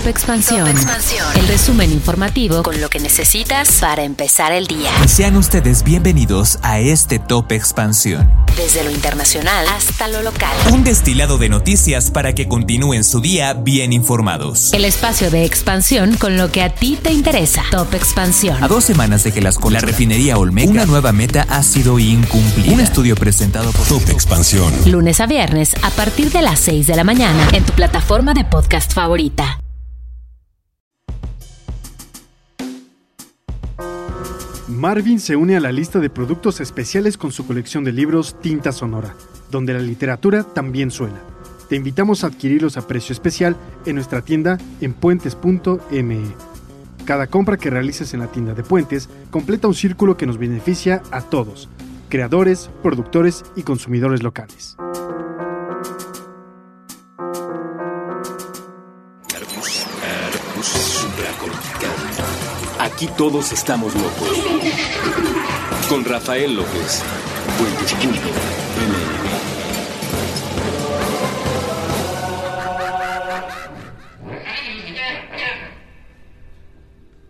Top Expansión. El resumen informativo con lo que necesitas para empezar el día. Sean ustedes bienvenidos a este Top Expansión. Desde lo internacional hasta lo local. Un destilado de noticias para que continúen su día bien informados. El espacio de expansión con lo que a ti te interesa. Top Expansión. A dos semanas de que las con la refinería Olmeca, una nueva meta ha sido incumplida. Un estudio presentado por Top Expansión. Lunes a viernes a partir de las 6 de la mañana en tu plataforma de podcast favorita. Marvin se une a la lista de productos especiales con su colección de libros Tinta Sonora, donde la literatura también suena. Te invitamos a adquirirlos a precio especial en nuestra tienda en puentes.me. Cada compra que realices en la tienda de Puentes completa un círculo que nos beneficia a todos, creadores, productores y consumidores locales. Aquí todos estamos locos. Con Rafael López.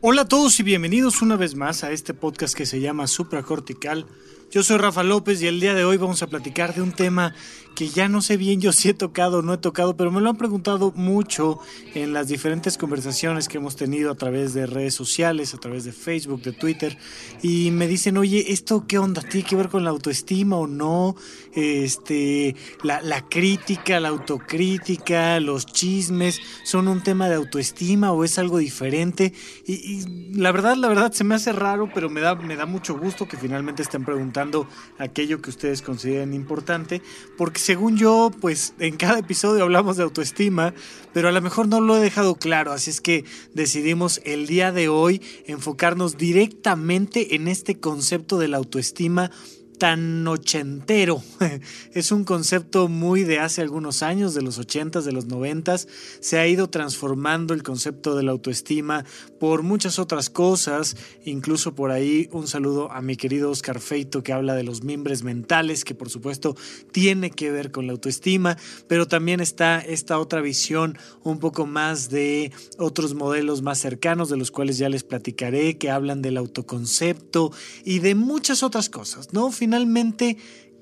Hola a todos y bienvenidos una vez más a este podcast que se llama Supracortical. Yo soy Rafa López y el día de hoy vamos a platicar de un tema que ya no sé bien yo si he tocado o no he tocado, pero me lo han preguntado mucho en las diferentes conversaciones que hemos tenido a través de redes sociales, a través de Facebook, de Twitter, y me dicen, oye, ¿esto qué onda? ¿Tiene que ver con la autoestima o no? Este, la, la crítica, la autocrítica, los chismes, ¿son un tema de autoestima o es algo diferente? Y, la verdad, la verdad, se me hace raro, pero me da, me da mucho gusto que finalmente estén preguntando aquello que ustedes consideren importante, porque según yo, pues en cada episodio hablamos de autoestima, pero a lo mejor no lo he dejado claro, así es que decidimos el día de hoy enfocarnos directamente en este concepto de la autoestima tan ochentero. Es un concepto muy de hace algunos años, de los ochentas, de los noventas. Se ha ido transformando el concepto de la autoestima por muchas otras cosas. Incluso por ahí un saludo a mi querido Oscar Feito que habla de los mimbres mentales, que por supuesto tiene que ver con la autoestima, pero también está esta otra visión un poco más de otros modelos más cercanos, de los cuales ya les platicaré, que hablan del autoconcepto y de muchas otras cosas, ¿no?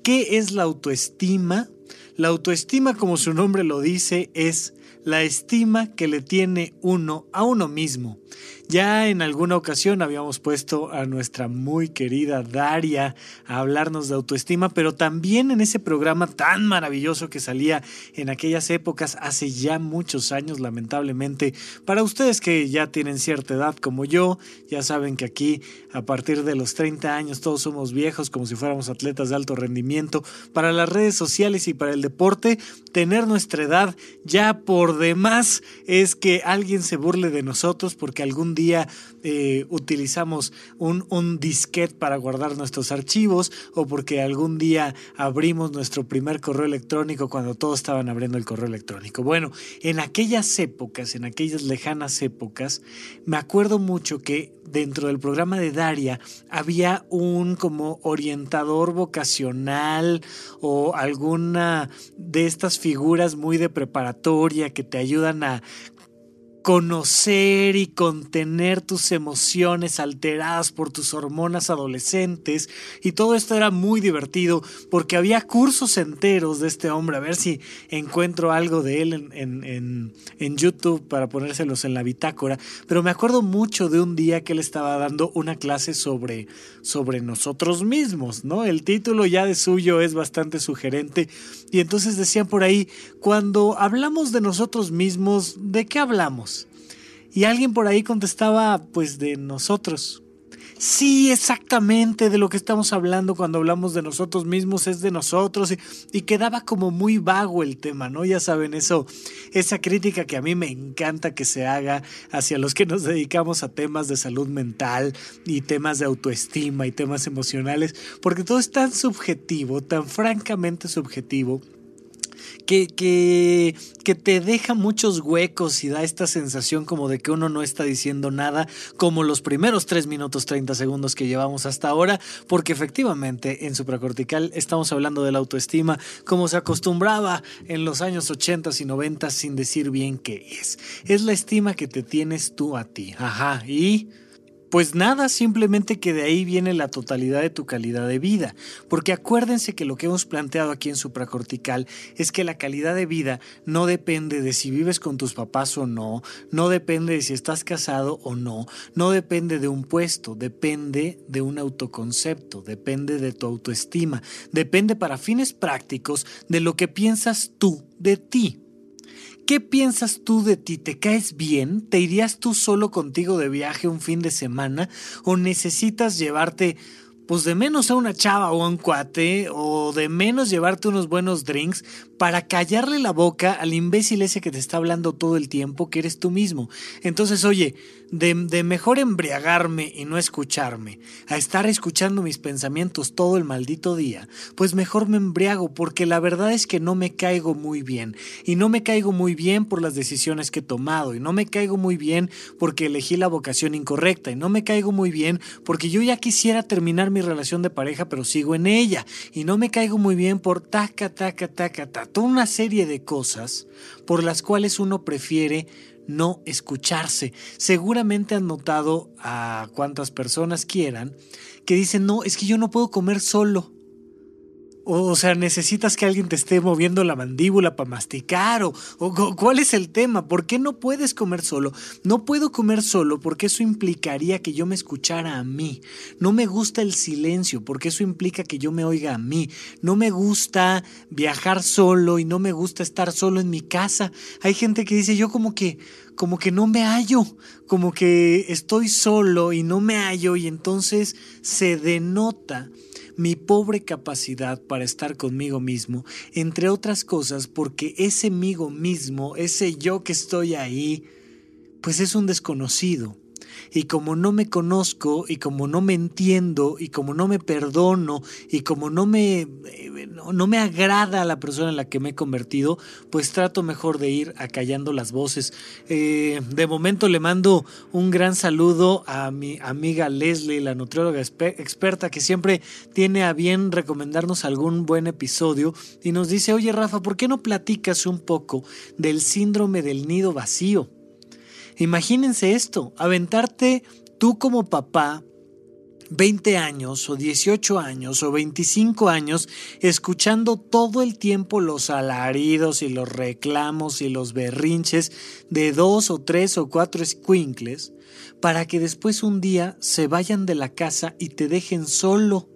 ¿Qué es la autoestima? La autoestima, como su nombre lo dice, es la estima que le tiene uno a uno mismo. Ya en alguna ocasión habíamos puesto a nuestra muy querida Daria a hablarnos de autoestima, pero también en ese programa tan maravilloso que salía en aquellas épocas, hace ya muchos años, lamentablemente. Para ustedes que ya tienen cierta edad como yo, ya saben que aquí a partir de los 30 años todos somos viejos como si fuéramos atletas de alto rendimiento. Para las redes sociales y para el deporte, tener nuestra edad ya por demás es que alguien se burle de nosotros porque algún día eh, utilizamos un, un disquete para guardar nuestros archivos o porque algún día abrimos nuestro primer correo electrónico cuando todos estaban abriendo el correo electrónico. Bueno, en aquellas épocas, en aquellas lejanas épocas, me acuerdo mucho que dentro del programa de Daria había un como orientador vocacional o alguna de estas figuras muy de preparatoria que te ayudan a conocer y contener tus emociones alteradas por tus hormonas adolescentes. Y todo esto era muy divertido porque había cursos enteros de este hombre. A ver si encuentro algo de él en, en, en, YouTube para ponérselos en la bitácora. Pero me acuerdo mucho de un día que él estaba dando una clase sobre, sobre nosotros mismos no el título ya de suyo es bastante sugerente. Y entonces decían por ahí cuando hablamos de nosotros mismos ¿de qué hablamos? Y alguien por ahí contestaba, pues de nosotros. Sí, exactamente de lo que estamos hablando cuando hablamos de nosotros mismos es de nosotros y, quedaba como muy vago el tema, ¿no? Ya saben, eso, esa crítica que a mí me encanta que se haga hacia los que nos dedicamos a temas de salud mental y temas de autoestima y temas emocionales, porque todo es tan subjetivo, tan francamente subjetivo que, que, que te deja muchos huecos y da esta sensación como de que uno no está diciendo nada, como los primeros 3 minutos 30 segundos que llevamos hasta ahora, porque efectivamente en supracortical estamos hablando de la autoestima como se acostumbraba en los años 80 y 90 sin decir bien qué es. Es la estima que te tienes tú a ti. Ajá, y... Pues nada, simplemente que de ahí viene la totalidad de tu calidad de vida. Porque acuérdense que lo que hemos planteado aquí en supracortical es que la calidad de vida no depende de si vives con tus papás o no, no depende de si estás casado o no, no depende de un puesto, depende de un autoconcepto, depende de tu autoestima, depende para fines prácticos de lo que piensas tú de ti. ¿Qué piensas tú de ti? ¿Te caes bien? ¿Te irías tú solo contigo de viaje un fin de semana? ¿O necesitas llevarte pues de menos a una chava o a un cuate, o de menos llevarte unos buenos drinks para callarle la boca al imbécil ese que te está hablando todo el tiempo, que eres tú mismo. Entonces, oye, de, mejor embriagarme y no escucharme, a estar escuchando mis pensamientos todo el maldito día, pues mejor me embriago, porque la verdad es que no me caigo muy bien. Y no me caigo muy bien por las decisiones que he tomado, y no me caigo muy bien porque elegí la vocación incorrecta, y no me caigo muy bien porque yo ya quisiera terminar mi relación de pareja, pero sigo en ella, y no me caigo muy bien por taca, taca, taca, taca, toda una serie de cosas por las cuales uno prefiere no escucharse. Seguramente han notado a cuantas personas quieran que dicen, no, es que yo no puedo comer solo. O, sea, necesitas que alguien te esté moviendo la mandíbula para masticar. O, o, cuál es el tema. ¿Por qué no puedes comer solo? No puedo comer solo porque eso implicaría que yo me escuchara a mí. No me gusta el silencio porque eso implica que yo me oiga a mí. No me gusta viajar solo y no me gusta estar solo en mi casa. Hay gente que dice, yo como que como que no me hallo, como que estoy solo y no me hallo y entonces se denota mi pobre capacidad para estar conmigo mismo, entre otras cosas porque ese migo mismo, ese yo que estoy ahí, pues es un desconocido y como no me conozco y como no me entiendo y como no me perdono y como no me, eh, no, me agrada la persona en la que me he convertido, pues trato mejor de ir acallando las voces. Eh, de momento le mando un gran saludo a mi amiga Leslie, la nutrióloga experta, que siempre tiene a bien recomendarnos algún buen episodio y nos dice, oye Rafa, ¿por qué no platicas un poco del síndrome del nido vacío? Imagínense esto, aventarte tú como papá 20 años o 18 años o 25 años escuchando todo el tiempo los alaridos y los reclamos y los berrinches de dos o tres o cuatro squinkles para que después un día se vayan de la casa y te dejen solo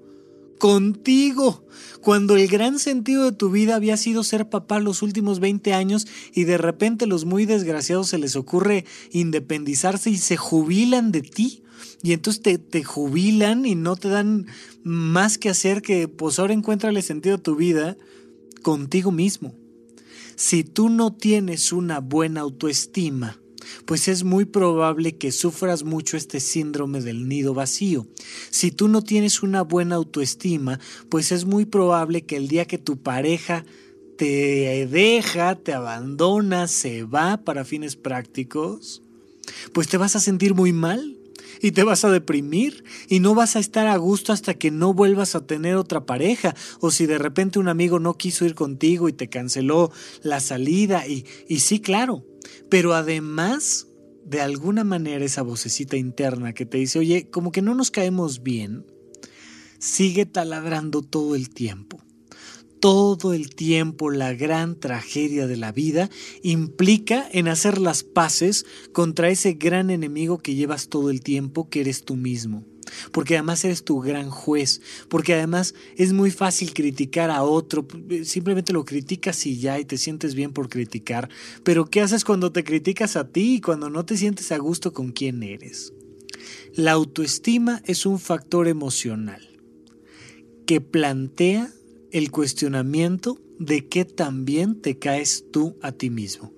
contigo, cuando el gran sentido de tu vida había sido ser papá los últimos 20 años y de repente los muy desgraciados se les ocurre independizarse y se jubilan de ti. Y entonces te, te jubilan y no te dan más que hacer que pues ahora encuentra el sentido de tu vida contigo mismo. Si tú no tienes una buena autoestima, pues es muy probable que sufras mucho este síndrome del nido vacío. Si tú no tienes una buena autoestima, pues es muy probable que el día que tu pareja te deja, te abandona, se va para fines prácticos, pues te vas a sentir muy mal y te vas a deprimir y no vas a estar a gusto hasta que no vuelvas a tener otra pareja o si de repente un amigo no quiso ir contigo y te canceló la salida y, y sí, claro, pero además, de alguna manera esa vocecita interna que te dice, oye, como que no nos caemos bien, sigue taladrando todo el tiempo. Todo el tiempo la gran tragedia de la vida implica en hacer las paces contra ese gran enemigo que llevas todo el tiempo, que eres tú mismo porque además eres tu gran juez, porque además es muy fácil criticar a otro, simplemente lo criticas y ya y te sientes bien por criticar, pero ¿qué haces cuando te criticas a ti y cuando no te sientes a gusto con quién eres? La autoestima es un factor emocional que plantea el cuestionamiento de qué también te caes tú a ti mismo.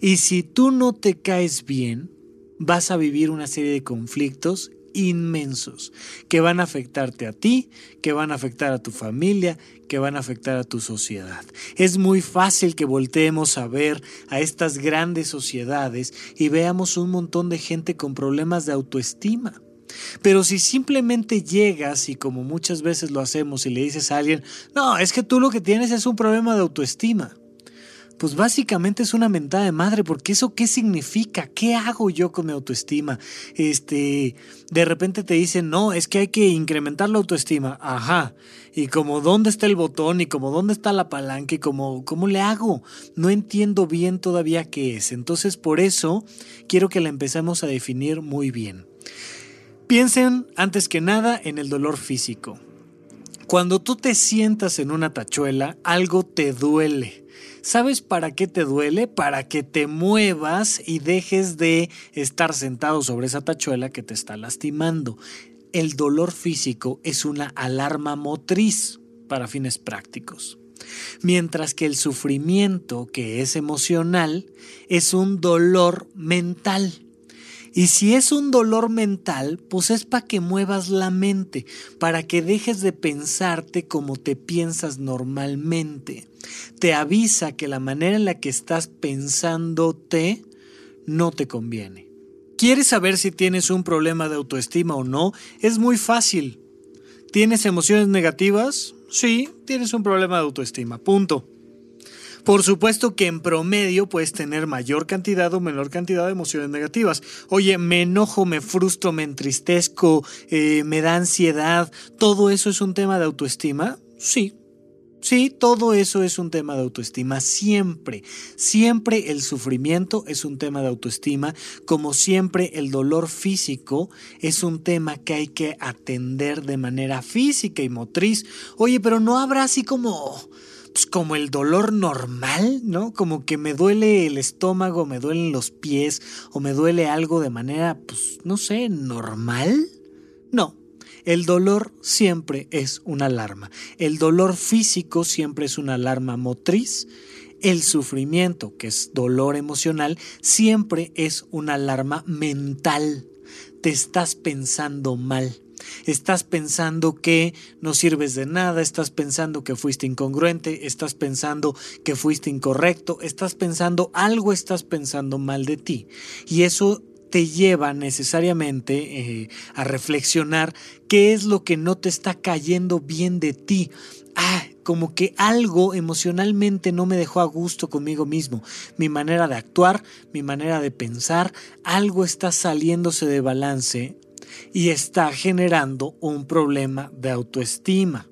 Y si tú no te caes bien, vas a vivir una serie de conflictos inmensos que van a afectarte a ti, que van a afectar a tu familia, que van a afectar a tu sociedad. Es muy fácil que volteemos a ver a estas grandes sociedades y veamos un montón de gente con problemas de autoestima. Pero si simplemente llegas y como muchas veces lo hacemos y le dices a alguien, no, es que tú lo que tienes es un problema de autoestima pues básicamente es una mentada de madre, porque eso qué significa, qué hago yo con mi autoestima. Este, de repente te dicen, no, es que hay que incrementar la autoestima, ajá, y como dónde está el botón, y como dónde está la palanca, y como, ¿cómo le hago? No entiendo bien todavía qué es. Entonces, por eso quiero que la empecemos a definir muy bien. Piensen, antes que nada, en el dolor físico. Cuando tú te sientas en una tachuela, algo te duele ¿Sabes para qué te duele? Para que te muevas y dejes de estar sentado sobre esa tachuela que te está lastimando. El dolor físico es una alarma motriz para fines prácticos. Mientras que el sufrimiento, que es emocional, es un dolor mental. Y si es un dolor mental, pues es para que muevas la mente, para que dejes de pensarte como te piensas normalmente. Te avisa que la manera en la que estás pensándote no te conviene. ¿Quieres saber si tienes un problema de autoestima o no? Es muy fácil. ¿Tienes emociones negativas? Sí, tienes un problema de autoestima. Punto. Por supuesto que en promedio puedes tener mayor cantidad o menor cantidad de emociones negativas. Oye, me enojo, me frustro, me entristezco, eh, me da ansiedad. ¿Todo eso es un tema de autoestima? Sí, Sí, todo eso es un tema de autoestima. Siempre, siempre el sufrimiento es un tema de autoestima, como siempre el dolor físico es un tema que hay que atender de manera física y motriz. Oye, pero no habrá así como pues, como el dolor normal, ¿no? Como que me duele el estómago, me duelen los pies o me duele algo de manera, pues, no sé, normal. No, el dolor siempre es una alarma. El dolor físico siempre es una alarma motriz. El sufrimiento, que es dolor emocional, siempre es una alarma mental. Te estás pensando mal. Estás pensando que no sirves de nada, estás pensando que fuiste incongruente, estás pensando que fuiste incorrecto, estás pensando algo, estás pensando mal de ti. Y eso te lleva necesariamente eh, a reflexionar qué es lo que no te está cayendo bien de ti. Ah, como que algo emocionalmente no me dejó a gusto conmigo mismo. Mi manera de actuar, mi manera de pensar, algo está saliéndose de balance y está generando un problema de autoestima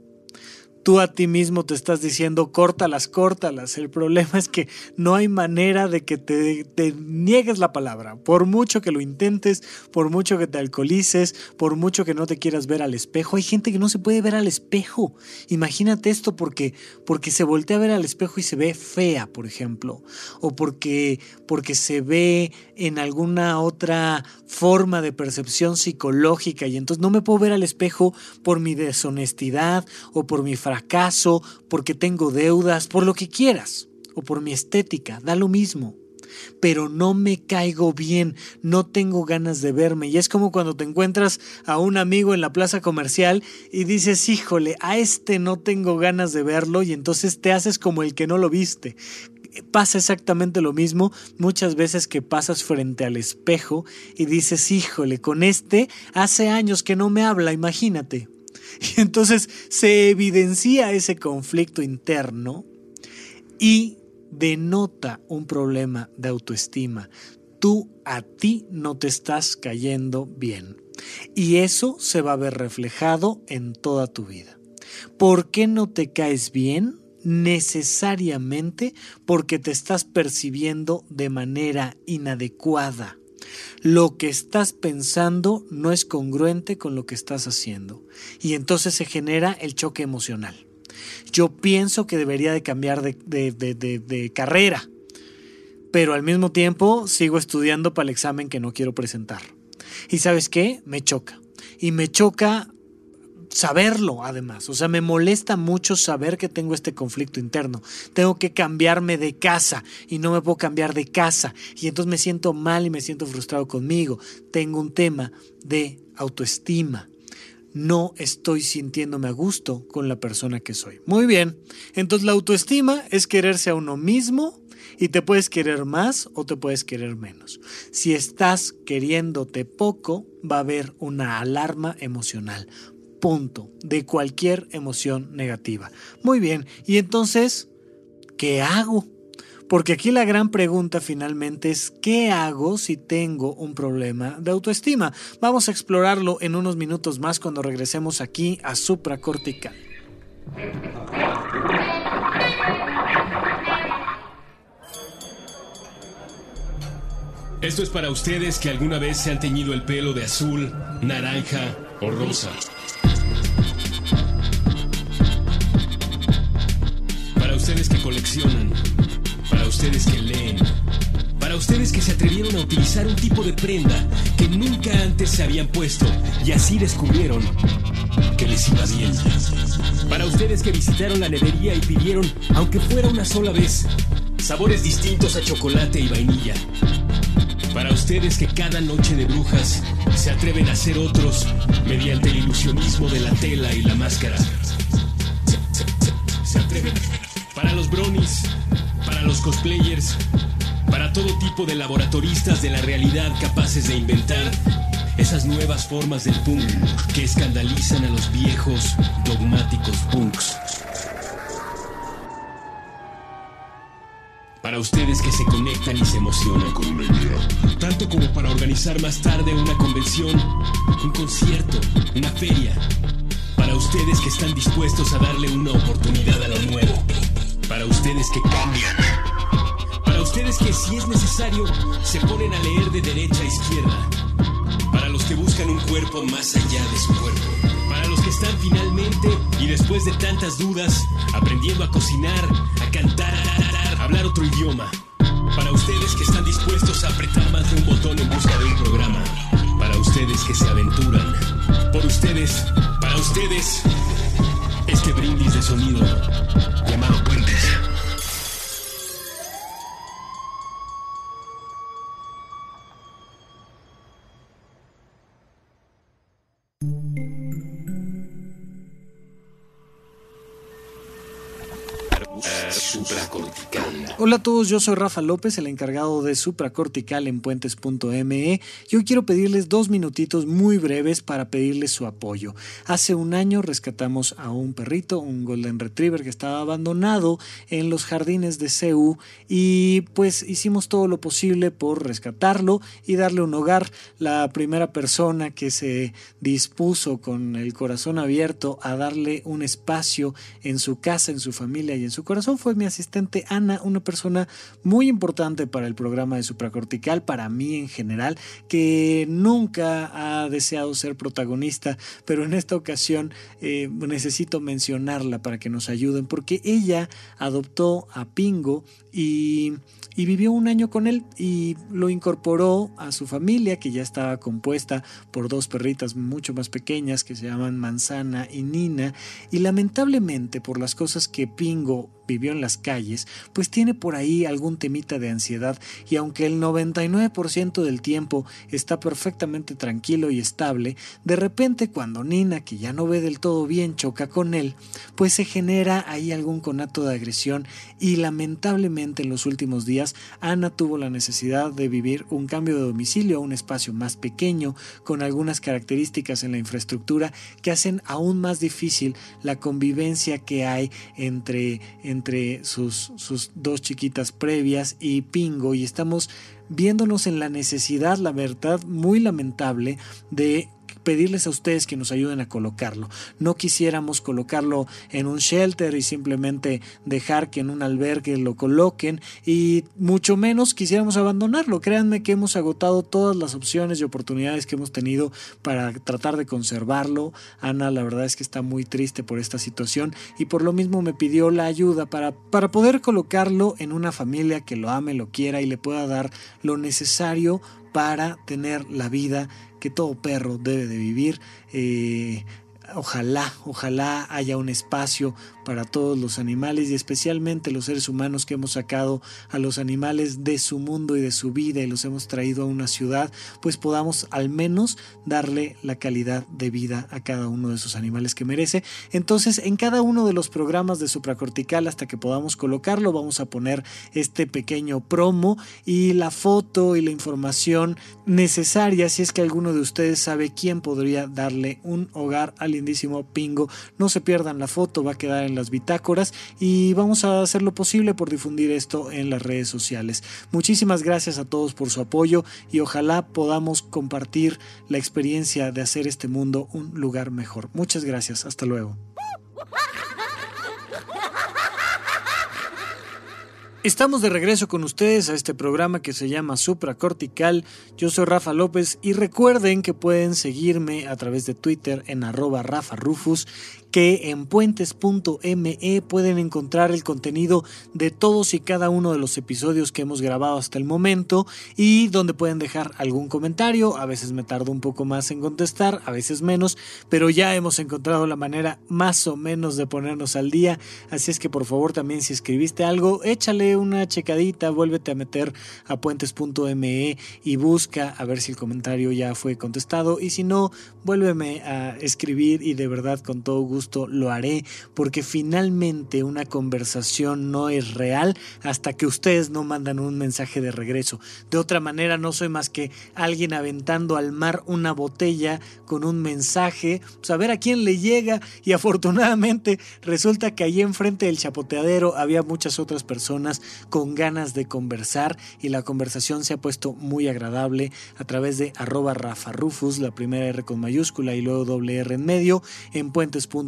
tú a ti mismo te estás diciendo córtalas, córtalas. El problema es que no hay manera de que te, niegues la palabra. Por mucho que lo intentes, por mucho que te alcoholices, por mucho que no te quieras ver al espejo. Hay gente que no se puede ver al espejo. Imagínate esto porque, porque se voltea a ver al espejo y se ve fea, por ejemplo. O porque, porque se ve en alguna otra forma de percepción psicológica y entonces no me puedo ver al espejo por mi deshonestidad o por mi fracaso acaso porque tengo deudas, por lo que quieras, o por mi estética, da lo mismo. Pero no me caigo bien, no tengo ganas de verme. Y es como cuando te encuentras a un amigo en la plaza comercial y dices, híjole, a este no tengo ganas de verlo y entonces te haces como el que no lo viste pasa exactamente lo mismo muchas veces que pasas frente al espejo y dices, híjole, con este hace años que no me habla, imagínate. Y entonces se evidencia ese conflicto interno y denota un problema de autoestima. Tú a ti no te estás cayendo bien. Y eso se va a ver reflejado en toda tu vida. ¿Por qué no te caes bien? Necesariamente porque te estás percibiendo de manera inadecuada lo que estás pensando no es congruente con lo que estás haciendo. Y entonces se genera el choque emocional. Yo pienso que debería de cambiar de, carrera, pero al mismo tiempo sigo estudiando para el examen que no quiero presentar. Y sabes qué? Me choca. Y me choca saberlo además. O sea, me molesta mucho saber que tengo este conflicto interno. Tengo que cambiarme de casa y no me puedo cambiar de casa. Y entonces me siento mal y me siento frustrado conmigo. Tengo un tema de autoestima. No estoy sintiéndome a gusto con la persona que soy. Muy bien. Entonces la autoestima es quererse a uno mismo y te puedes querer más o te puedes querer menos. Si estás queriéndote poco, va a haber una alarma emocional punto de cualquier emoción negativa. Muy bien, y entonces, ¿qué hago? Porque aquí la gran pregunta finalmente es ¿qué hago si tengo un problema de autoestima? Vamos a explorarlo en unos minutos más cuando regresemos aquí a supracortical. Esto es para ustedes que alguna vez se han teñido el pelo de azul, naranja o rosa. Coleccionan, para ustedes que leen, para ustedes que se atrevieron a utilizar un tipo de prenda que nunca antes se habían puesto y así descubrieron que les iba bien. Para ustedes que visitaron la nevería y pidieron, aunque fuera una sola vez, sabores distintos a chocolate y vainilla. Para ustedes que cada noche de brujas se atreven a ser otros mediante el ilusionismo de la tela y la máscara. Se, atreven para los bronies, para los cosplayers, para todo tipo de laboratoristas de la realidad capaces de inventar esas nuevas formas del punk que escandalizan a los viejos dogmáticos punks. Para ustedes que se conectan y se emocionan con una idea. Tanto como para organizar más tarde una convención, un concierto, una feria. Para ustedes que están dispuestos a darle una oportunidad a lo nuevo. Para ustedes que cambian. Para ustedes que si es necesario se ponen a leer de derecha a izquierda. Para los que buscan un cuerpo más allá de su cuerpo. Para los que están finalmente y después de tantas dudas aprendiendo a cocinar, a cantar, a hablar otro idioma. Para ustedes que están dispuestos a apretar más de un botón en busca de un programa. Para ustedes que se aventuran. Por ustedes, para ustedes, este brindis de sonido llamado Puentes. Hola a todos, yo soy Rafa López, el encargado de supracortical en puentes.me y hoy quiero pedirles dos minutitos muy breves para pedirles su apoyo. Hace un año rescatamos a un perrito, un Golden Retriever que estaba abandonado en los jardines de CEU y pues hicimos todo lo posible por rescatarlo y darle un hogar. La primera persona que se dispuso con el corazón abierto a darle un espacio en su casa, en su familia y en su corazón fue mi asistente Ana, una persona muy importante para el programa de supracortical, para mí en general, que nunca ha deseado ser protagonista, pero en esta ocasión eh, necesito mencionarla para que nos ayuden, porque ella adoptó a Pingo y y vivió un año con él y lo incorporó a su familia que ya estaba compuesta por dos perritas mucho más pequeñas que se llaman Manzana y Nina y lamentablemente por las cosas que Pingo vivió en las calles, pues tiene por ahí algún temita de ansiedad y aunque el 99% del tiempo está perfectamente tranquilo y estable, de repente cuando Nina, que ya no ve del todo bien, choca con él, pues se genera ahí algún conato de agresión y lamentablemente en los últimos días Ana tuvo la necesidad de vivir un cambio de domicilio a un espacio más pequeño, con algunas características en la infraestructura que hacen aún más difícil la convivencia que hay entre, entre sus, sus dos chiquitas previas y Pingo y estamos viéndonos en la necesidad, la verdad, muy lamentable de pedirles a ustedes que nos ayuden a colocarlo. No quisiéramos colocarlo en un shelter y simplemente dejar que en un albergue lo coloquen y mucho menos quisiéramos abandonarlo. Créanme que hemos agotado todas las opciones y oportunidades que hemos tenido para tratar de conservarlo. Ana la verdad es que está muy triste por esta situación y por lo mismo me pidió la ayuda para, para poder colocarlo en una familia que lo ame, lo quiera y le pueda dar lo necesario para tener la vida que todo perro debe de vivir. Eh, ojalá, ojalá haya un espacio para todos los animales y especialmente los seres humanos que hemos sacado a los animales de su mundo y de su vida y los hemos traído a una ciudad, pues podamos al menos darle la calidad de vida a cada uno de esos animales que merece. Entonces, en cada uno de los programas de supracortical, hasta que podamos colocarlo, vamos a poner este pequeño promo y la foto y la información necesaria si es que alguno de ustedes sabe quién podría darle un hogar al lindísimo Pingo. No se pierdan la foto, va a quedar en las bitácoras y vamos a hacer lo posible por difundir esto en las redes sociales. Muchísimas gracias a todos por su apoyo y ojalá podamos compartir la experiencia de hacer este mundo un lugar mejor. Muchas gracias, hasta luego. Estamos de regreso con ustedes a este programa que se llama Supracortical. Yo soy Rafa López y recuerden que pueden seguirme a través de Twitter en arroba Rafa Rufus que en puentes.me pueden encontrar el contenido de todos y cada uno de los episodios que hemos grabado hasta el momento y donde pueden dejar algún comentario. A veces me tardo un poco más en contestar, a veces menos, pero ya hemos encontrado la manera más o menos de ponernos al día. Así es que por favor también si escribiste algo, échale una checadita, vuélvete a meter a puentes.me y busca a ver si el comentario ya fue contestado y si no, vuélveme a escribir y de verdad con todo gusto lo haré porque finalmente una conversación no es real hasta que ustedes no mandan un mensaje de regreso. De otra manera no soy más que alguien aventando al mar una botella con un mensaje, pues a ver a quién le llega y afortunadamente resulta que allí enfrente del chapoteadero había muchas otras personas con ganas de conversar y la conversación se ha puesto muy agradable a través de arroba la primera R con mayúscula y luego doble R en medio en puentes.com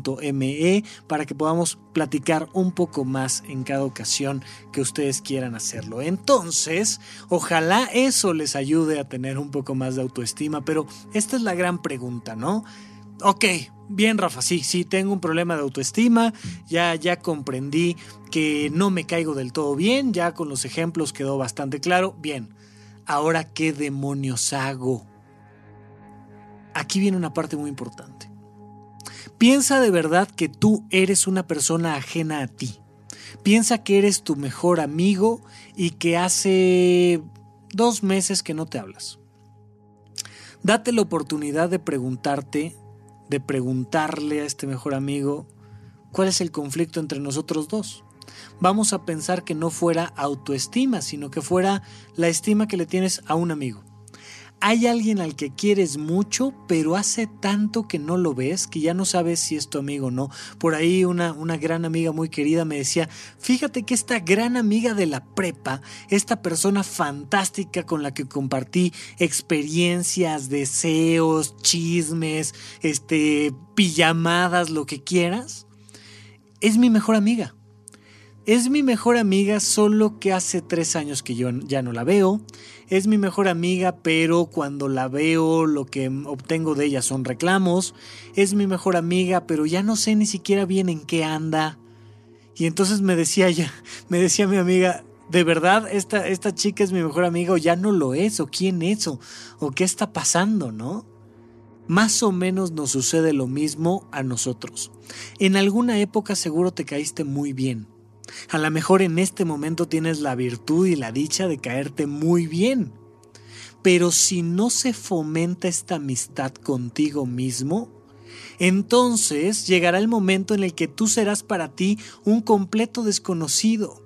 para que podamos platicar un poco más en cada ocasión que ustedes quieran hacerlo. Entonces, ojalá eso les ayude a tener un poco más de autoestima, pero esta es la gran pregunta, ¿no? Ok, bien Rafa, sí, sí, tengo un problema de autoestima, ya, ya comprendí que no me caigo del todo bien, ya con los ejemplos quedó bastante claro, bien, ahora qué demonios hago. Aquí viene una parte muy importante. Piensa de verdad que tú eres una persona ajena a ti. Piensa que eres tu mejor amigo y que hace dos meses que no te hablas. Date la oportunidad de preguntarte, de preguntarle a este mejor amigo, ¿cuál es el conflicto entre nosotros dos? Vamos a pensar que no fuera autoestima, sino que fuera la estima que le tienes a un amigo hay alguien al que quieres mucho, pero hace tanto que no lo ves que ya no sabes si es tu amigo o no. Por ahí una, una gran amiga muy querida me decía, fíjate que esta gran amiga de la prepa, esta persona fantástica con la que compartí experiencias, deseos, chismes, este, pijamadas, lo que quieras, es mi mejor amiga. Es mi mejor amiga, solo que hace tres años que yo ya no la veo. Es mi mejor amiga, pero cuando la veo lo que obtengo de ella son reclamos. Es mi mejor amiga, pero ya no sé ni siquiera bien en qué anda. Y entonces me decía ella, me decía mi amiga, ¿de verdad esta, esta chica es mi mejor amiga o ya no lo es? ¿O quién es? ¿O, o qué está pasando? ¿No? Más o menos nos sucede lo mismo a nosotros. En alguna época seguro te caíste muy bien a lo mejor en este momento tienes la virtud y la dicha de caerte muy bien. Pero si no se fomenta esta amistad contigo mismo, entonces llegará el momento en el que tú serás para ti un completo desconocido.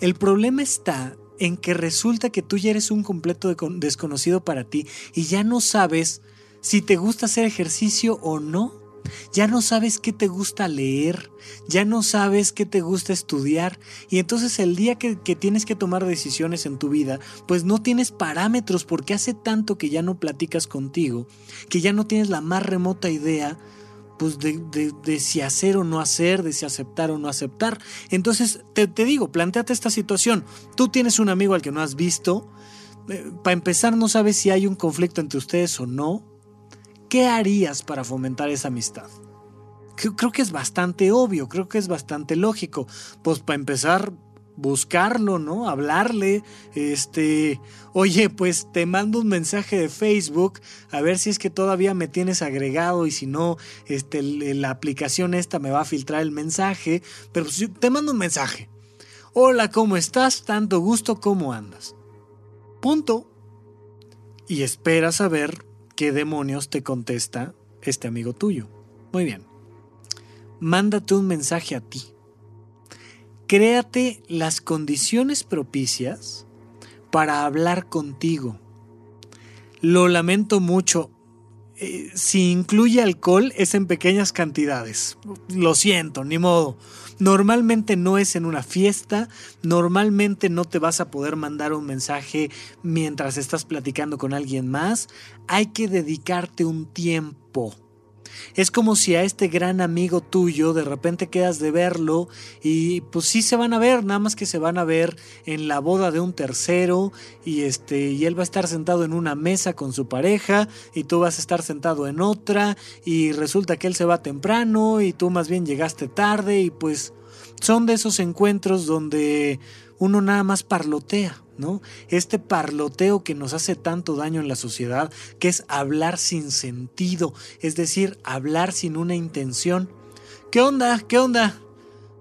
El problema está en que resulta que tú ya eres un completo desconocido para ti y ya no sabes si te gusta hacer ejercicio o no ya no sabes qué te gusta leer, ya no sabes qué te gusta estudiar y entonces el día que, tienes que tomar decisiones en tu vida, pues no tienes parámetros porque hace tanto que ya no platicas contigo, que ya no tienes la más remota idea pues de, si hacer o no hacer, de si aceptar o no aceptar. Entonces, te, te digo, planteate esta situación. Tú tienes un amigo al que no has visto. Eh, para empezar, no sabes si hay un conflicto entre ustedes o no. ¿Qué harías para fomentar esa amistad? Creo que es bastante obvio, creo que es bastante lógico. Pues para empezar, buscarlo, ¿no? Hablarle, este, oye, pues te mando un mensaje de Facebook a ver si es que todavía me tienes agregado y si no, este, la aplicación esta me va a filtrar el mensaje, pero pues, te mando un mensaje. Hola, ¿cómo estás? Tanto gusto, ¿cómo andas? Punto. Y espera saber qué demonios te contesta este amigo tuyo. Muy bien. Mándate un mensaje a ti Créate las condiciones propicias para hablar contigo. Lo lamento mucho. Eh, si incluye alcohol es en pequeñas cantidades. Lo siento, ni modo. Normalmente no es en una fiesta, normalmente no te vas a poder mandar un mensaje mientras estás platicando con alguien más. Hay que dedicarte un tiempo es como si a este gran amigo tuyo de repente quedas de verlo y pues sí se van a ver, nada más que se van a ver en la boda de un tercero y este y él va a estar sentado en una mesa con su pareja y tú vas a estar sentado en otra y resulta que él se va temprano y tú más bien llegaste tarde y pues son de esos encuentros donde uno nada más parlotea, ¿no? Este parloteo que nos hace tanto daño en la sociedad, que es hablar sin sentido, es decir, hablar sin una intención. ¿Qué onda? ¿Qué onda?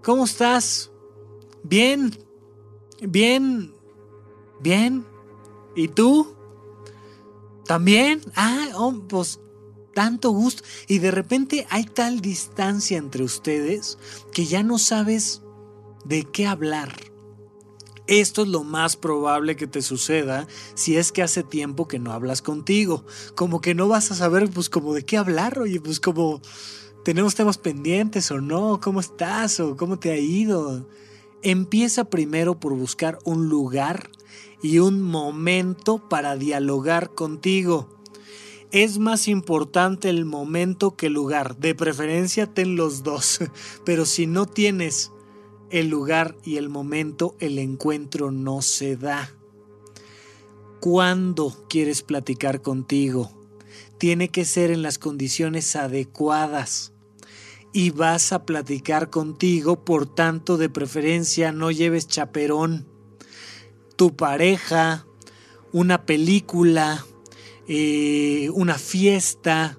¿Cómo estás? Bien, bien, bien. ¿Y tú? ¿También? Ah, oh, pues tanto gusto. Y de repente hay tal distancia entre ustedes que ya no sabes de qué hablar. Esto es lo más probable que te suceda si es que hace tiempo que no hablas contigo. Como que no vas a saber, pues, como de qué hablar, oye, pues, como tenemos temas pendientes o no, cómo estás o cómo te ha ido. Empieza primero por buscar un lugar y un momento para dialogar contigo. Es más importante el momento que el lugar. De preferencia ten los dos. Pero si no tienes el lugar y el momento, el encuentro no se da. ¿Cuándo quieres platicar contigo? Tiene que ser en las condiciones adecuadas. Y vas a platicar contigo, por tanto, de preferencia no lleves chaperón. Tu pareja, una película, eh, una fiesta,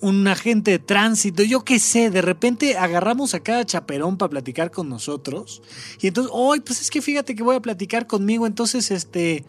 un agente de tránsito, yo qué sé, de repente agarramos a cada chaperón para platicar con nosotros. Y entonces, hoy, pues es que fíjate que voy a platicar conmigo, entonces, este,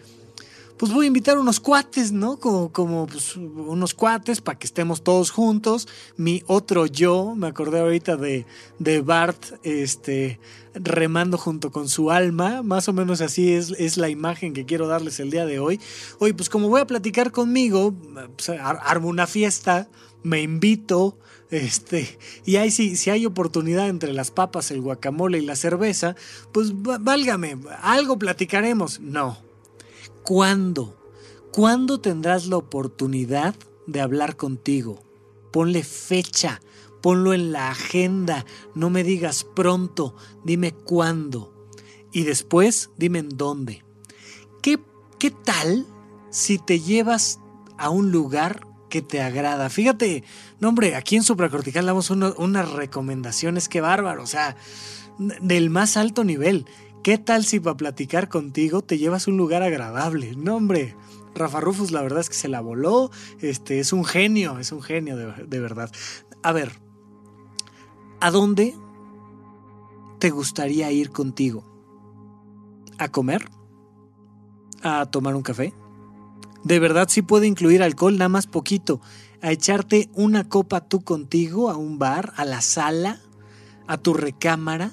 pues voy a invitar unos cuates, ¿no? Como, como pues, unos cuates para que estemos todos juntos. Mi otro yo, me acordé ahorita de, de Bart, este, remando junto con su alma, más o menos así es, es la imagen que quiero darles el día de hoy. Hoy, pues como voy a platicar conmigo, pues, armo una fiesta me invito, este, y ahí si, si hay oportunidad entre las papas, el guacamole y la cerveza, pues válgame, algo platicaremos. No. ¿Cuándo? ¿Cuándo tendrás la oportunidad de hablar contigo? Ponle fecha, ponlo en la agenda, no me digas pronto, dime cuándo. Y después dime en dónde. ¿Qué, qué tal si te llevas a un lugar que te agrada. Fíjate, no hombre, aquí en Supracortical damos unas recomendaciones, que bárbaro, o sea, del más alto nivel. ¿Qué tal si para platicar contigo te llevas un lugar agradable? No hombre, Rafa Rufus la verdad es que se la voló, este, es un genio, es un genio de, de verdad. A ver, ¿a dónde te gustaría ir contigo? ¿A comer? ¿A tomar un café? De verdad sí puede incluir alcohol, nada más poquito. A echarte una copa tú contigo a un bar, a la sala, a tu recámara.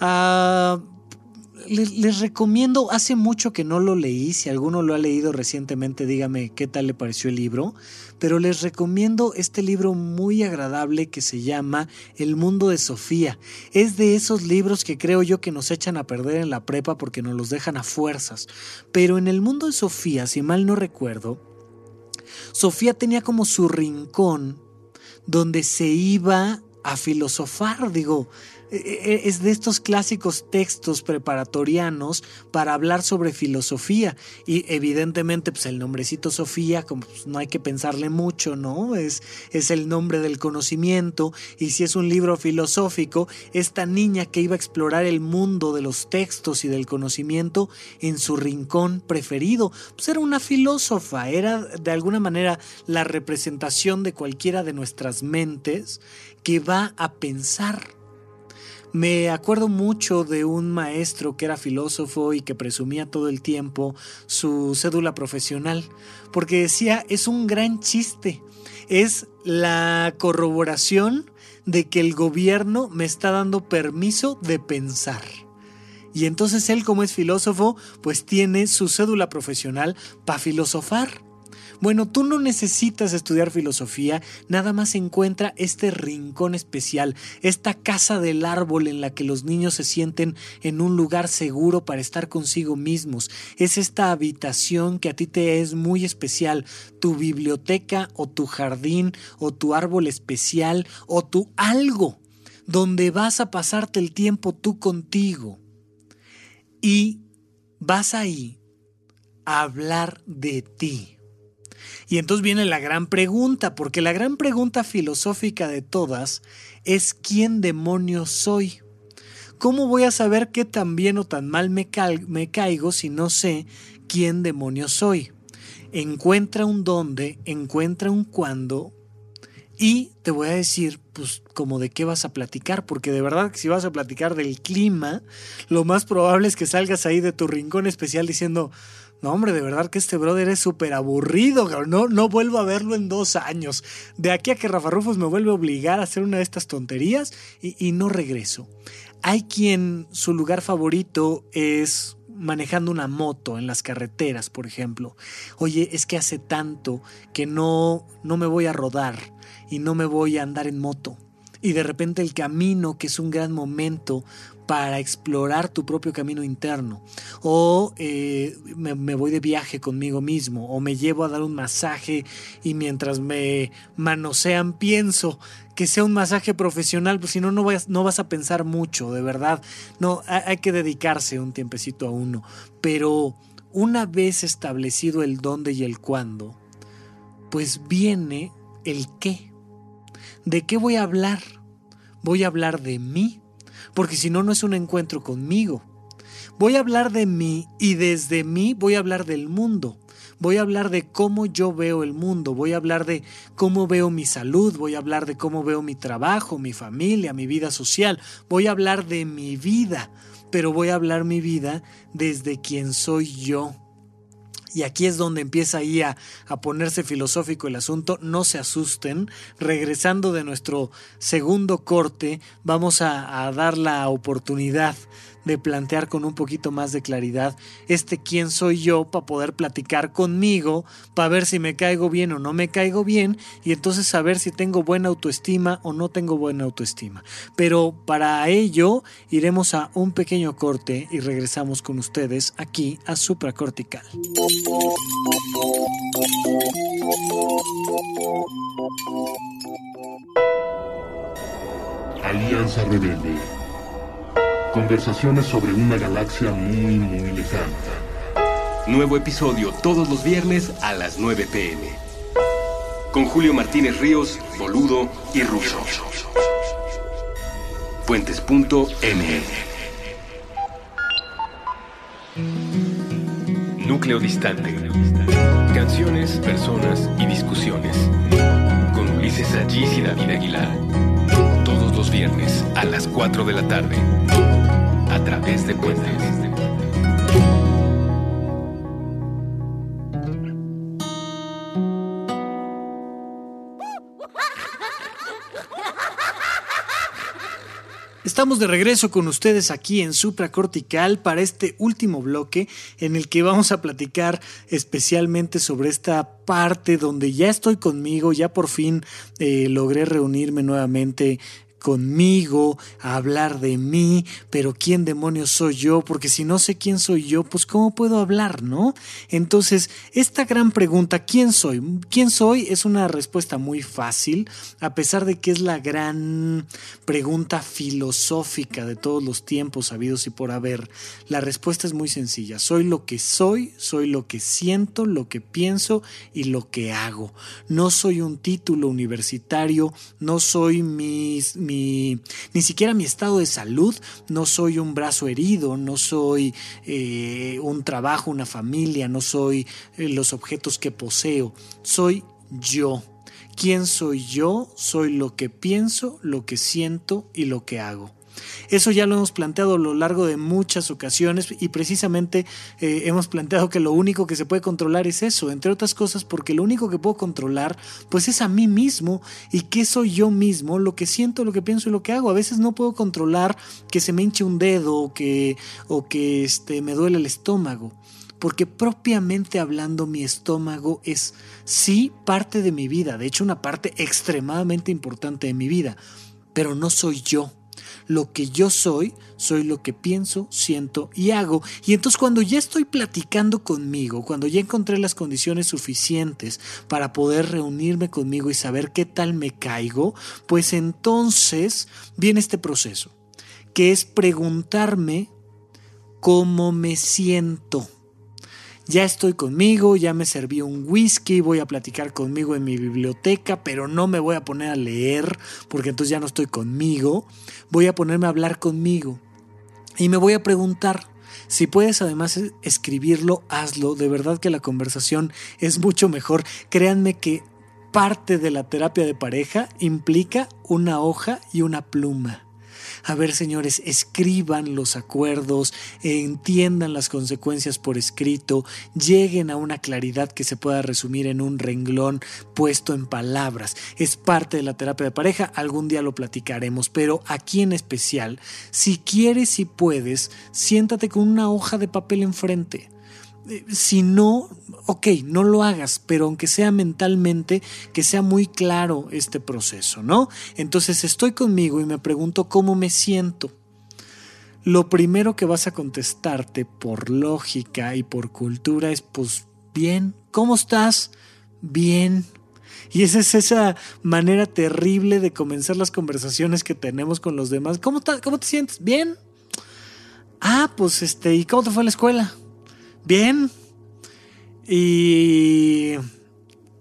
Ah, les, recomiendo, hace mucho que no lo leí, si alguno lo ha leído recientemente, dígame qué tal le pareció el libro, pero les recomiendo este libro muy agradable que se llama El mundo de Sofía. Es de esos libros que creo yo que nos echan a perder en la prepa porque nos los dejan a fuerzas. Pero en el mundo de Sofía, si mal no recuerdo, Sofía tenía como su rincón donde se iba a filosofar, digo, es de estos clásicos textos preparatorianos para hablar sobre filosofía. Y evidentemente, pues el nombrecito Sofía, como pues, no hay que pensarle mucho, ¿no? Es, es el nombre del conocimiento. Y si es un libro filosófico, esta niña que iba a explorar el mundo de los textos y del conocimiento en su rincón preferido, pues era una filósofa, era de alguna manera la representación de cualquiera de nuestras mentes que va a pensar me acuerdo mucho de un maestro que era filósofo y que presumía todo el tiempo su cédula profesional, porque decía, es un gran chiste, es la corroboración de que el gobierno me está dando permiso de pensar. Y entonces él como es filósofo, pues tiene su cédula profesional para filosofar. Bueno, tú no necesitas estudiar filosofía, nada más encuentra este rincón especial, esta casa del árbol en la que los niños se sienten en un lugar seguro para estar consigo mismos. Es esta habitación que a ti te es muy especial, tu biblioteca o tu jardín o tu árbol especial o tu algo, donde vas a pasarte el tiempo tú contigo. Y vas ahí a hablar de ti. Y entonces viene la gran pregunta, porque la gran pregunta filosófica de todas es ¿quién demonios soy? ¿Cómo voy a saber qué tan bien o tan mal me, caigo si no sé quién demonios soy? Encuentra un dónde, encuentra un cuándo y te voy a decir, pues, como de qué vas a platicar, porque de verdad que si vas a platicar del clima, lo más probable es que salgas ahí de tu rincón especial diciendo, no, hombre, de verdad que este brother es súper aburrido, no, no vuelvo a verlo en dos años. De aquí a que Rafa Rufus me vuelve a obligar a hacer una de estas tonterías y, y no regreso. Hay quien su lugar favorito es manejando una moto en las carreteras, por ejemplo. Oye, es que hace tanto que no, no me voy a rodar y no me voy a andar en moto. Y de repente el camino, que es un gran momento para explorar tu propio camino interno. O eh, me, voy de viaje conmigo mismo. O me llevo a dar un masaje y mientras me manosean pienso que sea un masaje profesional, pues si no, no vas, no vas a pensar mucho, de verdad. No, hay que dedicarse un tiempecito a uno. Pero una vez establecido el dónde y el cuándo, pues viene el qué. ¿De qué voy a hablar? Voy a hablar de mí porque si no, no es un encuentro conmigo. Voy a hablar de mí y desde mí voy a hablar del mundo. Voy a hablar de cómo yo veo el mundo, voy a hablar de cómo veo mi salud, voy a hablar de cómo veo mi trabajo, mi familia, mi vida social, voy a hablar de mi vida, pero voy a hablar mi vida desde quien soy yo. Y aquí es donde empieza ahí a, ponerse filosófico el asunto. No se asusten. Regresando de nuestro segundo corte, vamos a, a dar la oportunidad de plantear con un poquito más de claridad este quién soy yo para poder platicar conmigo, para ver si me caigo bien o no me caigo bien y entonces saber si tengo buena autoestima o no tengo buena autoestima. Pero para ello iremos a un pequeño corte y regresamos con ustedes aquí a Supracortical. Alianza Rebelde Conversaciones sobre una galaxia muy, muy lejana. Nuevo episodio todos los viernes a las 9 pm. Con Julio Martínez Ríos, Boludo y Russo. Fuentes.ml Núcleo distante. Canciones, personas y discusiones. Con Ulises Allís y David Aguilar. Los viernes a las 4 de la tarde a través de puentes. Estamos de regreso con ustedes aquí en Supracortical para este último bloque en el que vamos a platicar especialmente sobre esta parte donde ya estoy conmigo, ya por fin eh, logré reunirme nuevamente conmigo, a hablar de mí, pero ¿quién demonios soy yo? Porque si no sé quién soy yo, pues ¿cómo puedo hablar, no? Entonces, esta gran pregunta, ¿quién soy? ¿Quién soy? Es una respuesta muy fácil, a pesar de que es la gran pregunta filosófica de todos los tiempos habidos y por haber. La respuesta es muy sencilla, soy lo que soy, soy lo que siento, lo que pienso y lo que hago. No soy un título universitario, no soy mis ni siquiera mi estado de salud, no soy un brazo herido, no soy eh, un trabajo, una familia, no soy eh, los objetos que poseo, soy yo. ¿Quién soy yo? Soy lo que pienso, lo que siento y lo que hago. Eso ya lo hemos planteado a lo largo de muchas ocasiones y precisamente eh, hemos planteado que lo único que se puede controlar es eso, entre otras cosas porque lo único que puedo controlar pues es a mí mismo y qué soy yo mismo, lo que siento, lo que pienso y lo que hago. A veces no puedo controlar que se me hinche un dedo o que, o que este, me duele el estómago porque propiamente hablando mi estómago es sí parte de mi vida, de hecho una parte extremadamente importante de mi vida, pero no soy yo. Lo que yo soy, soy lo que pienso, siento y hago. Y entonces cuando ya estoy platicando conmigo, cuando ya encontré las condiciones suficientes para poder reunirme conmigo y saber qué tal me caigo, pues entonces viene este proceso, que es preguntarme cómo me siento ya estoy conmigo, ya me serví un whisky, voy a platicar conmigo en mi biblioteca, pero no me voy a poner a leer porque entonces ya no estoy conmigo, voy a ponerme a hablar conmigo y me voy a preguntar. Si puedes además escribirlo, hazlo. De verdad que la conversación es mucho mejor. Créanme que parte de la terapia de pareja implica una hoja y una pluma. A ver, señores, escriban los acuerdos, entiendan las consecuencias por escrito, lleguen a una claridad que se pueda resumir en un renglón puesto en palabras. Es parte de la terapia de pareja, algún día lo platicaremos, pero aquí en especial, si quieres y puedes, siéntate con una hoja de papel enfrente si no, ok, no lo hagas, pero aunque sea mentalmente, que sea muy claro este proceso, ¿no? Entonces estoy conmigo y me pregunto cómo me siento. Lo primero que vas a contestarte por lógica y por cultura es, pues, bien, ¿cómo estás? Bien. Y esa es esa manera terrible de comenzar las conversaciones que tenemos con los demás. ¿Cómo, cómo te sientes? Bien. Ah, pues este, ¿y cómo te fue la escuela? Bien. Y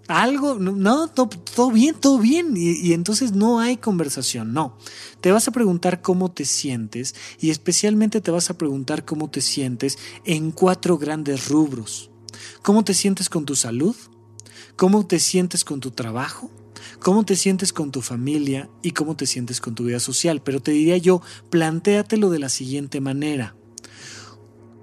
algo, no, todo, bien, todo bien. Y, entonces no hay conversación, no. Te vas a preguntar cómo te sientes y especialmente te vas a preguntar cómo te sientes en cuatro grandes rubros. ¿Cómo te sientes con tu salud? ¿Cómo te sientes con tu trabajo? ¿Cómo te sientes con tu familia? ¿Y cómo te sientes con tu vida social? Pero te diría yo, plantéatelo de la siguiente manera.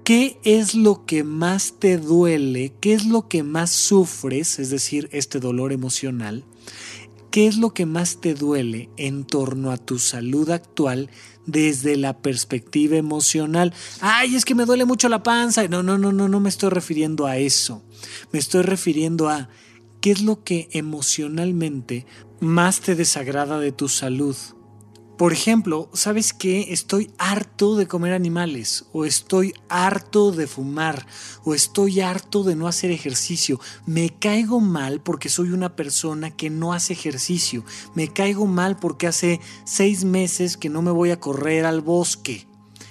¿Qué es lo que más te duele? ¿Qué es lo que más sufres? Es decir, este dolor emocional. ¿Qué es lo que más te duele en torno a tu salud actual desde la perspectiva emocional? Ay, es que me duele mucho la panza. No, no, no, no, no me estoy refiriendo a eso. Me estoy refiriendo a qué es lo que emocionalmente más te desagrada de tu salud. Por ejemplo, ¿sabes qué? Estoy harto de comer animales, o estoy harto de fumar, o estoy harto de no hacer ejercicio. Me caigo mal porque soy una persona que no hace ejercicio. Me caigo mal porque hace seis meses que no me voy a correr al bosque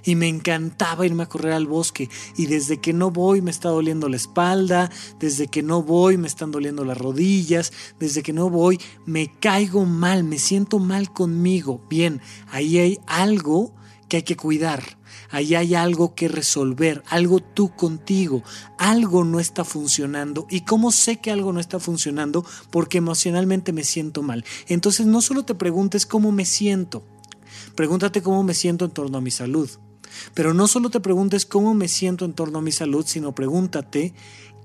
y me encantaba irme a correr al bosque y desde que no voy me está doliendo la espalda, desde que no voy me están doliendo las rodillas, desde que no voy me caigo mal, me siento mal conmigo. Bien, ahí hay algo que hay que cuidar. Ahí hay algo que resolver, algo tú contigo, algo no está funcionando. ¿Y cómo sé que algo no está funcionando? Porque emocionalmente me siento mal. Entonces no solo te preguntes cómo me siento, pregúntate cómo me siento en torno a mi salud. Pero no solo te preguntes cómo me siento en torno a mi salud, sino pregúntate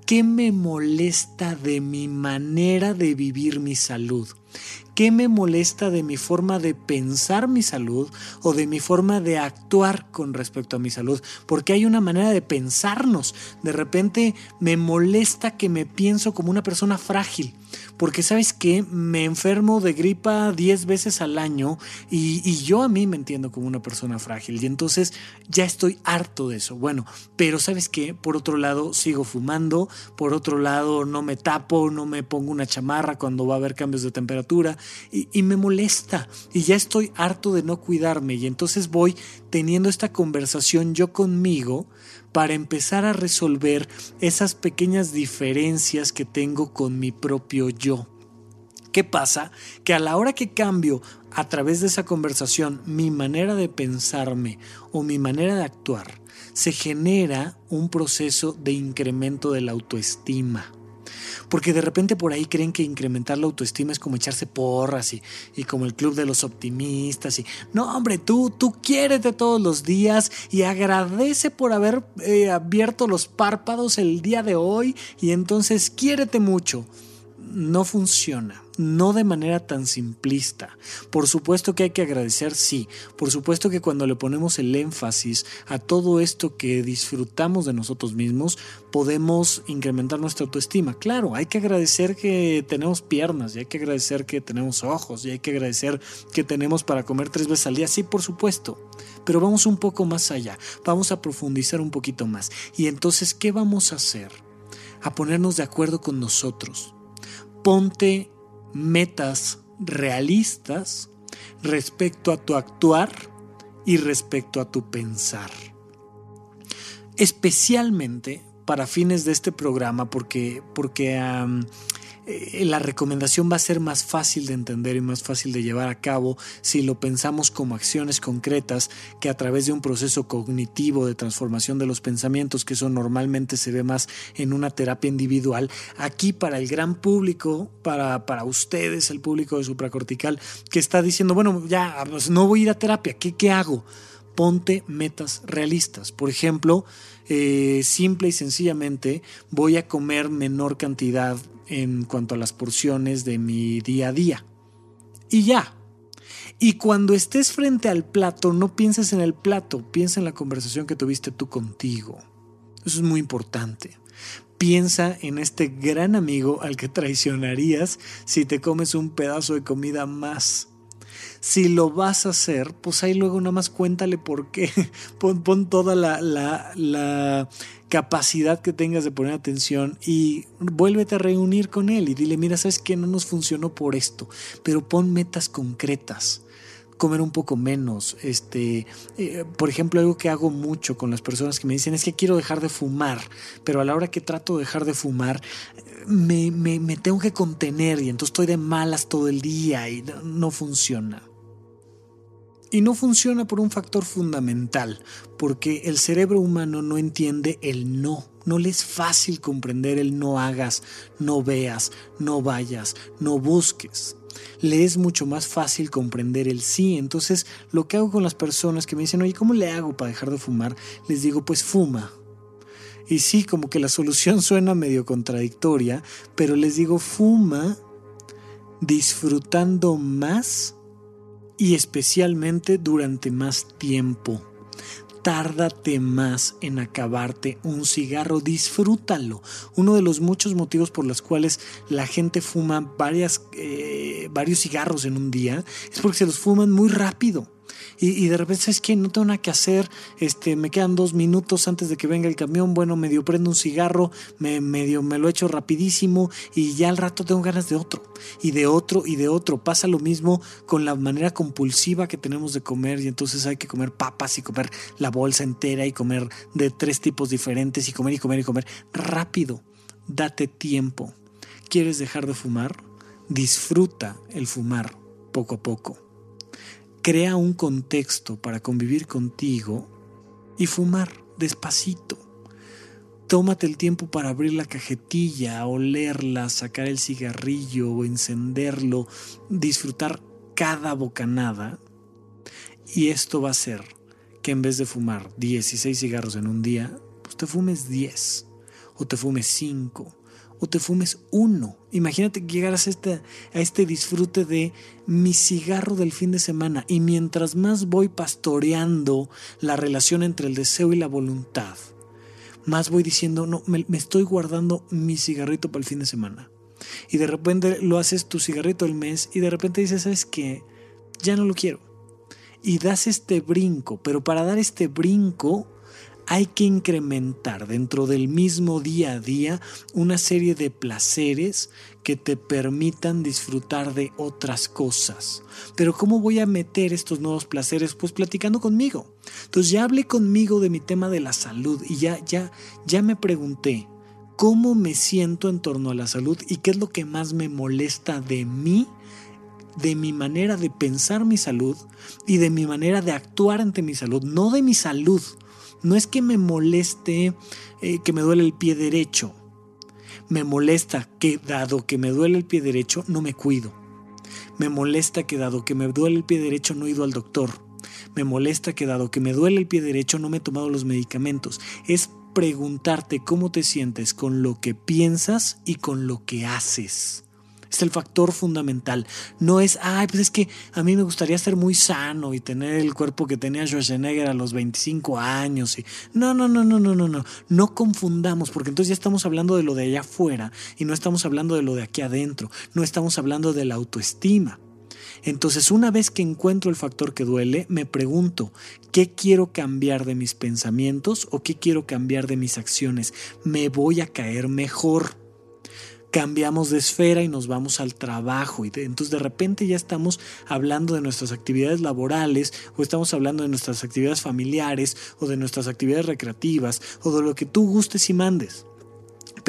qué me molesta de mi manera de vivir mi salud. ¿Qué me molesta de mi forma de pensar mi salud o de mi forma de actuar con respecto a mi salud? Porque hay una manera de pensarnos. De repente me molesta que me pienso como una persona frágil porque sabes que me enfermo de gripa 10 veces al año y, yo a mí me entiendo como una persona frágil y entonces ya estoy harto de eso. Bueno, pero sabes que por otro lado sigo fumando, por otro lado no me tapo, no me pongo una chamarra cuando va a haber cambios de temperatura y, y me molesta y ya estoy harto de no cuidarme y entonces voy teniendo esta conversación yo conmigo para empezar a resolver esas pequeñas diferencias que tengo con mi propio yo. ¿Qué pasa? Que a la hora que cambio a través de esa conversación mi manera de pensarme o mi manera de actuar, se genera un proceso de incremento de la autoestima. Porque de repente por ahí creen que incrementar la autoestima es como echarse porras y, y como el club de los optimistas. Y no, hombre, tú, tú de todos los días y agradece por haber eh, abierto los párpados el día de hoy y entonces quiérete mucho. No funciona no de manera tan simplista. Por supuesto que hay que agradecer, sí. Por supuesto que cuando le ponemos el énfasis a todo esto que disfrutamos de nosotros mismos, podemos incrementar nuestra autoestima. Claro, hay que agradecer que tenemos piernas, y hay que agradecer que tenemos ojos, y hay que agradecer que tenemos para comer tres veces al día. Sí, por supuesto. Pero vamos un poco más allá. Vamos a profundizar un poquito más. Y entonces, ¿qué vamos a hacer? A ponernos de acuerdo con nosotros. Ponte metas realistas respecto a tu actuar y respecto a tu pensar. Especialmente para fines de este programa, porque, porque la recomendación va a ser más fácil de entender y más fácil de llevar a cabo si lo pensamos como acciones concretas que a través de un proceso cognitivo de transformación de los pensamientos, que eso normalmente se ve más en una terapia individual. Aquí para el gran público, para, para ustedes, el público de supracortical, que está diciendo, bueno, ya pues, no voy a ir a terapia, ¿qué, qué hago? Ponte metas realistas. Por ejemplo, eh, simple y sencillamente voy a comer menor cantidad en cuanto a las porciones de mi día a día. Y ya. Y cuando estés frente al plato, no pienses en el plato, piensa en la conversación que tuviste tú contigo. Eso es muy importante. Piensa en este gran amigo al que traicionarías si te comes un pedazo de comida más. Si lo vas a hacer, pues ahí luego nada más cuéntale por qué. Pon, toda la, la, la capacidad que tengas de poner atención y vuélvete a reunir con él y dile, mira, sabes que no nos funcionó por esto, pero pon metas concretas comer un poco menos. Este, eh, por ejemplo, algo que hago mucho con las personas que me dicen es que quiero dejar de fumar, pero a la hora que trato de dejar de fumar, me, me, me tengo que contener y entonces estoy de malas todo el día y no funciona. Y no funciona por un factor fundamental, porque el cerebro humano no entiende el no. No le es fácil comprender el no hagas, no veas, no vayas, no busques. Le es mucho más fácil comprender el sí. Entonces, lo que hago con las personas que me dicen, oye, ¿cómo le hago para dejar de fumar? Les digo, pues fuma. Y sí, como que la solución suena medio contradictoria, pero les digo, fuma disfrutando más y especialmente durante más tiempo. Tárdate más en acabarte un cigarro, disfrútalo. Uno de los muchos motivos por los cuales la gente fuma varias, eh, varios cigarros en un día es porque se los fuman muy rápido y, de repente es que no tengo nada que hacer, este, me quedan dos minutos antes de que venga el camión, bueno, medio prendo un cigarro, me, medio me lo echo rapidísimo y ya al rato tengo ganas de otro, y de otro, y de otro. Pasa lo mismo con la manera compulsiva que tenemos de comer y entonces hay que comer papas y comer la bolsa entera y comer de tres tipos diferentes y comer y comer y comer rápido. Date tiempo. ¿Quieres dejar de fumar? Disfruta el fumar poco a poco crea un contexto para convivir contigo y fumar despacito. Tómate el tiempo para abrir la cajetilla, olerla, sacar el cigarrillo o encenderlo, disfrutar cada bocanada. Y esto va a hacer que en vez de fumar 16 cigarros en un día, pues te fumes 10 o te fumes 5 o te fumes uno. Imagínate que llegaras a este, disfrute de mi cigarro del fin de semana y mientras más voy pastoreando la relación entre el deseo y la voluntad, más voy diciendo, no, me, estoy guardando mi cigarrito para el fin de semana. Y de repente lo haces tu cigarrito del mes y de repente dices, ¿sabes qué? Ya no lo quiero. Y das este brinco, pero para dar este brinco hay que incrementar dentro del mismo día a día una serie de placeres que te permitan disfrutar de otras cosas. Pero ¿cómo voy a meter estos nuevos placeres? Pues platicando conmigo. Entonces ya hablé conmigo de mi tema de la salud y ya ya ya me pregunté cómo me siento en torno a la salud y qué es lo que más me molesta de mí de mi manera de pensar mi salud y de mi manera de actuar ante mi salud, no de mi salud, no es que me moleste eh, que me duele el pie derecho. Me molesta que dado que me duele el pie derecho no me cuido. Me molesta que dado que me duele el pie derecho no he ido al doctor. Me molesta que dado que me duele el pie derecho no me he tomado los medicamentos. Es preguntarte cómo te sientes con lo que piensas y con lo que haces es el factor fundamental. No es, ay, pues es que a mí me gustaría ser muy sano y tener el cuerpo que tenía Schwarzenegger a los 25 años. Y... No, no, no, no, no, no, no. No confundamos, porque entonces ya estamos hablando de lo de allá afuera y no estamos hablando de lo de aquí adentro. No estamos hablando de la autoestima. Entonces, una vez que encuentro el factor que duele, me pregunto, ¿qué quiero cambiar de mis pensamientos o qué quiero cambiar de mis acciones? ¿Me voy a caer mejor? Cambiamos de esfera y nos vamos al trabajo. Y entonces de repente ya estamos hablando de nuestras actividades laborales o estamos hablando de nuestras actividades familiares o de nuestras actividades recreativas o de lo que tú gustes y mandes.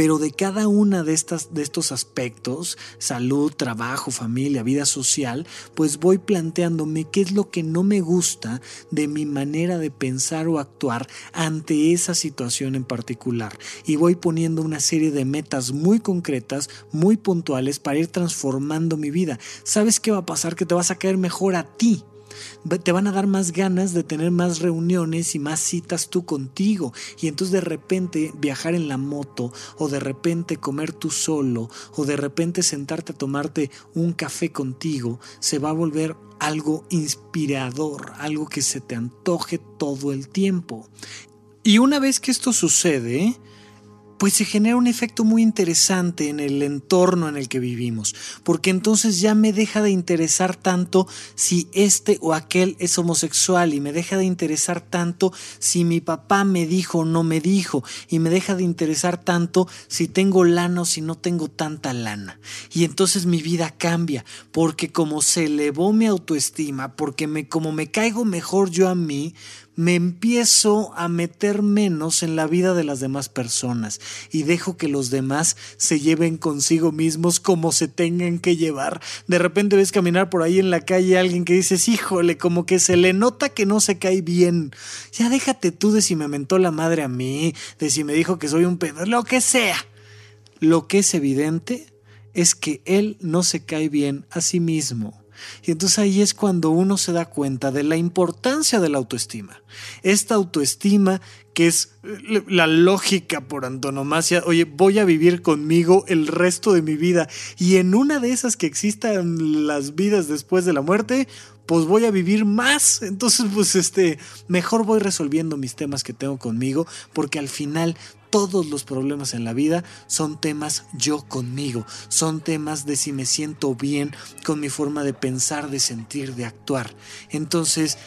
Pero de cada una de, estas, de estos aspectos, salud, trabajo, familia, vida social, pues voy planteándome qué es lo que no me gusta de mi manera de pensar o actuar ante esa situación en particular. Y voy poniendo una serie de metas muy concretas, muy puntuales para ir transformando mi vida. ¿Sabes qué va a pasar? Que te vas a caer mejor a ti te van a dar más ganas de tener más reuniones y más citas tú contigo. Y entonces de repente viajar en la moto o de repente comer tú solo o de repente sentarte a tomarte un café contigo se va a volver algo inspirador, algo que se te antoje todo el tiempo. Y una vez que esto sucede, pues se genera un efecto muy interesante en el entorno en el que vivimos, porque entonces ya me deja de interesar tanto si este o aquel es homosexual y me deja de interesar tanto si mi papá me dijo o no me dijo y me deja de interesar tanto si tengo lana o si no tengo tanta lana. Y entonces mi vida cambia, porque como se elevó mi autoestima, porque me, como me caigo mejor yo a mí, me empiezo a meter menos en la vida de las demás personas y dejo que los demás se lleven consigo mismos como se tengan que llevar. De repente ves caminar por ahí en la calle a alguien que dices, híjole, como que se le nota que no se cae bien. Ya déjate tú de si me mentó la madre a mí, de si me dijo que soy un pedo, lo que sea. Lo que es evidente es que él no se cae bien a sí mismo. Y entonces ahí es cuando uno se da cuenta de la importancia de la autoestima. Esta autoestima que es eh, la lógica por antonomasia, oye, voy a vivir conmigo el resto de mi vida y en una de esas que existan las vidas después de la muerte, pues voy a vivir más. Entonces, pues este, mejor voy resolviendo mis temas que tengo conmigo, porque al final todos los problemas en la vida son temas yo conmigo, son temas de si me siento bien con mi forma de pensar, de sentir, de actuar. Entonces,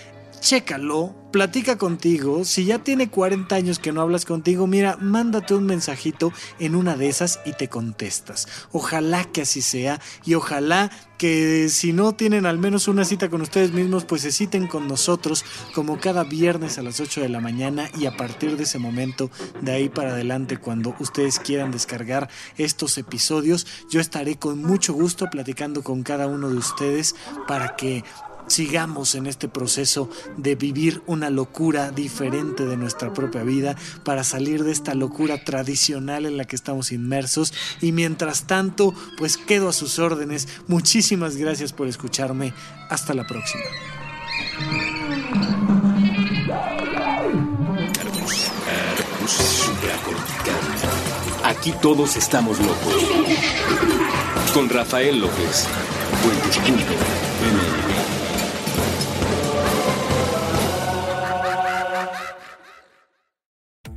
chécalo, platica contigo. Si ya tiene 40 años que no hablas contigo, mira, mándate un mensajito en una de esas y te contestas. Ojalá que así sea y ojalá que si no tienen al menos una cita con ustedes mismos, pues se citen con nosotros como cada viernes a las 8 de la mañana y a partir de ese momento, de ahí para adelante, cuando ustedes quieran descargar estos episodios, yo estaré con mucho gusto platicando con cada uno de ustedes para que sigamos en este proceso de vivir una locura diferente de nuestra propia vida para salir de esta locura tradicional en la que estamos inmersos. Y mientras tanto pues quedo a sus órdenes. Muchísimas gracias por escucharme. Hasta la próxima. Aquí todos estamos locos. Con Rafael López.